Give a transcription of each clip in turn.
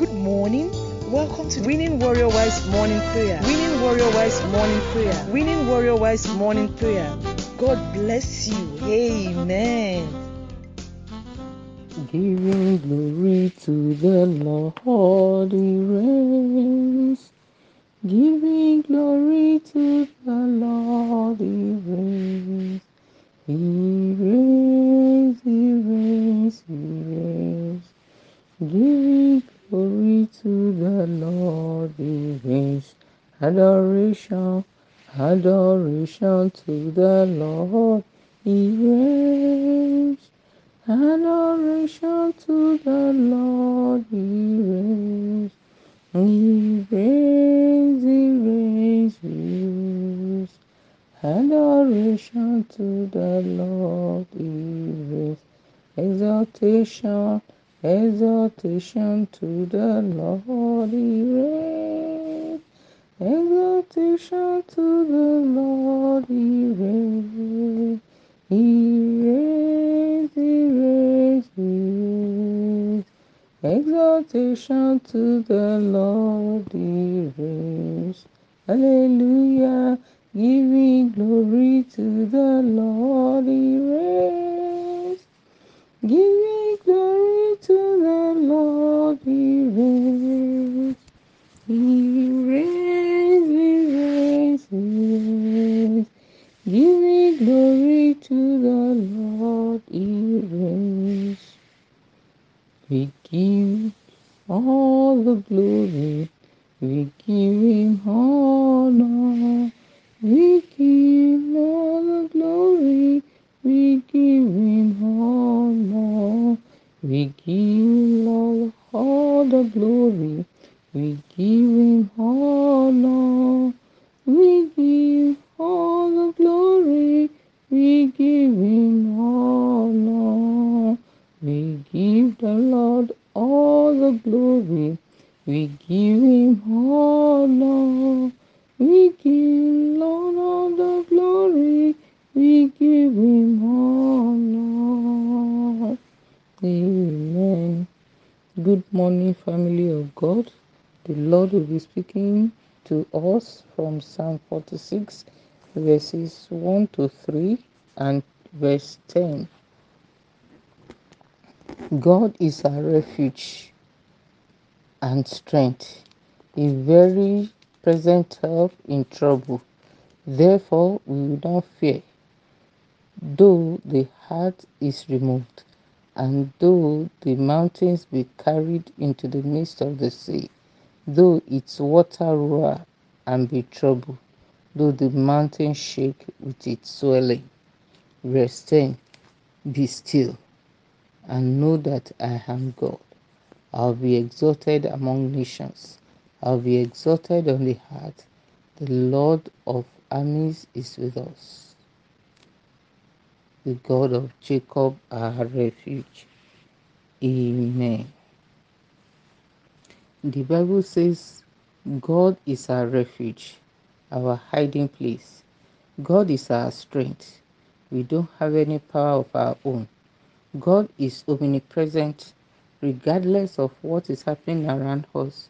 Good morning. Welcome to Winning Warrior Wives Morning Prayer. Winning Warrior Wives Morning Prayer. Winning Warrior Wives Morning Prayer. God bless you. Amen. Giving glory to the Lord, He reigns. Giving glory to the Lord, He reigns. He reigns, He reigns, He reigns. Giving glory to the Lord, He reigns. Adoration, adoration to the Lord, He reigns. Adoration to the Lord, He reigns. He reigns, He reigns, He reigns. Adoration to the Lord, He reigns. Exaltation, exaltation to the Lord, He reigns. Exaltation to the Lord, He reigns. He reigns, He reigns, He reigns. Exaltation to the Lord, He reigns. Hallelujah, giving glory to the Lord, He reigns. Giving to the Lord, He. We give all the glory, we give Him honor. We give all the glory, we give Him honor. We give all, all the glory, we give Him honor. The Lord all the glory, we give Him honor. We give Lord all the glory, we give Him honor. Amen. Good morning, family of God. The Lord will be speaking to us from Psalm 46, verses 1 to 3 and verse 10. God is our refuge and strength, a very present help in trouble. Therefore, we will not fear, though the heart is removed, and though the mountains be carried into the midst of the sea, though its water roar and be troubled, though the mountains shake with its swelling. Verse 10 Be still and know that I am God. I'll be exalted among nations, I'll be exalted on the earth. The Lord of armies is with us. The God of Jacob, our refuge. Amen. The Bible says, God is our refuge, our hiding place. God is our strength. We don't have any power of our own. God is omnipresent regardless of what is happening around us.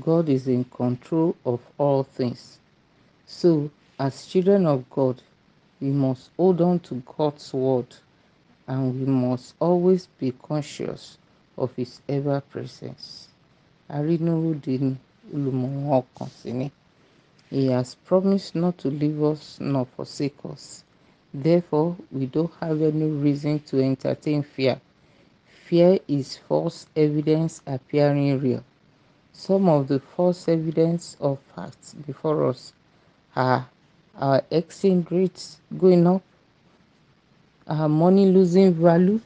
God is in control of all things. So, as children of God, we must hold on to God's word and we must always be conscious of His ever presence. Sí ni. He has promised not to leave us nor forsake us. Therefore, we don't have any reason to entertain fear. Fear is false evidence appearing real. Some of the false evidence of facts before us are our exchange rates going up, our money losing value,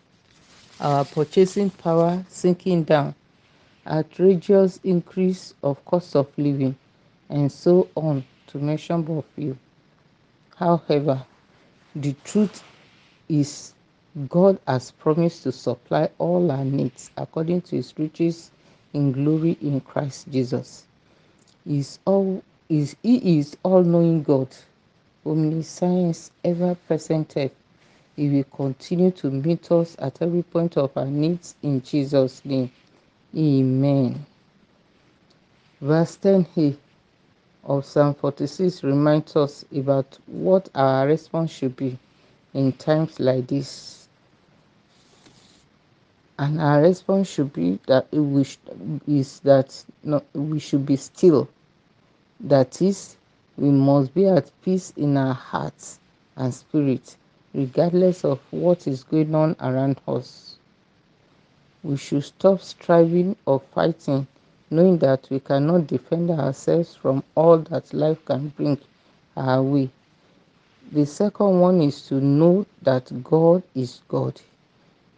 our purchasing power sinking down, outrageous increase of cost of living, and so on, to mention but few. However, the truth is God has promised to supply all our needs according to his riches in glory in Christ Jesus. He is all is he is all-knowing God, omniscience, ever present help. He will continue to meet us at every point of our needs in Jesus' name. Amen. Verse 10a of Psalm 46 reminds us about what our response should be in times like this. And our response should be that we is that we should be still. That is, we must be at peace in our hearts and spirit, regardless of what is going on around us. We should stop striving or fighting knowing that we cannot defend ourselves from all that life can bring our way. The second one is to know that God is God.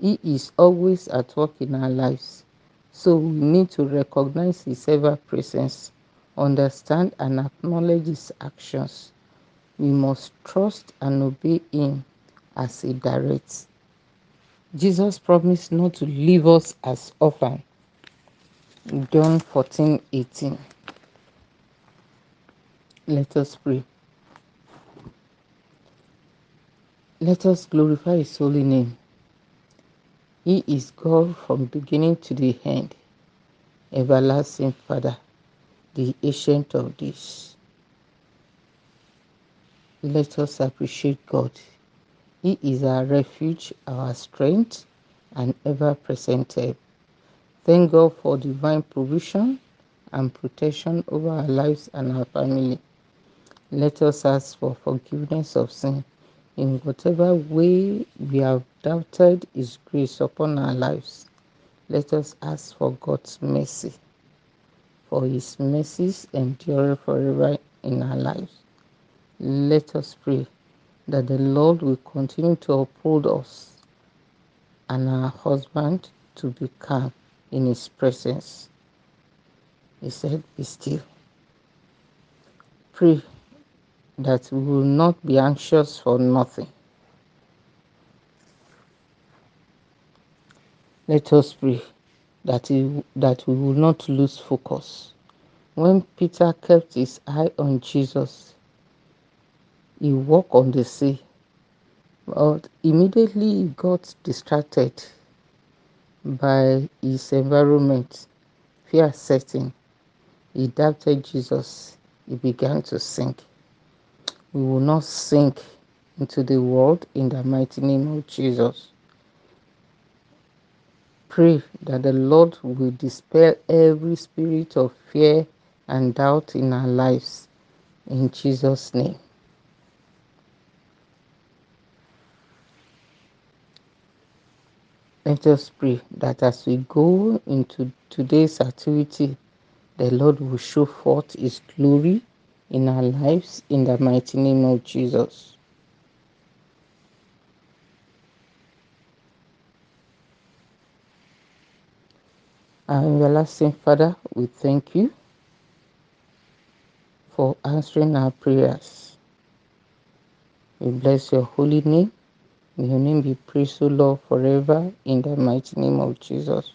He is always at work in our lives. So we need to recognize His ever presence, understand and acknowledge His actions. We must trust and obey Him as He directs. Jesus promised not to leave us as orphans John 14 18. Let us pray. Let us glorify His holy name. He is God from beginning to the end, everlasting Father, the ancient of days. Let us appreciate God. He is our refuge, our strength, and ever present help. Thank God for divine provision and protection over our lives and our family. Let us ask for forgiveness of sin in whatever way we have doubted His grace upon our lives. Let us ask for God's mercy, for His mercies endure forever in our lives. Let us pray that the Lord will continue to uphold us and our husband to be calm in His presence. He said, Be still. Pray that we will not be anxious for nothing. Let us pray that, he, that we will not lose focus. When Peter kept his eye on Jesus, he walked on the sea, but immediately he got distracted by his environment, fear setting. He doubted Jesus. He began to sink. We will not sink into the world in the mighty name of Jesus. Pray that the Lord will dispel every spirit of fear and doubt in our lives. In Jesus' name. Let us pray that as we go into today's activity, the Lord will show forth His glory in our lives in the mighty name of Jesus. Our everlasting Father, we thank you for answering our prayers. We bless your holy name. May your name be praised, O Lord, forever in the mighty name of Jesus.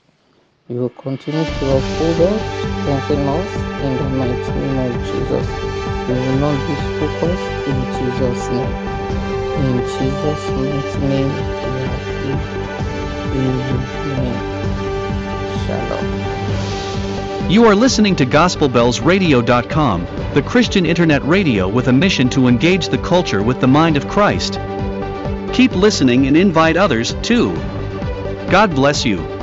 You will continue to uphold us, strengthen us in the mighty name of Jesus. We will not lose focus in Jesus' name. In Jesus' mighty name, we are prayed. Amen. Shalom. You are listening to GospelBellsRadio.com, the Christian internet radio with a mission to engage the culture with the mind of Christ. Keep listening and invite others too. God bless you.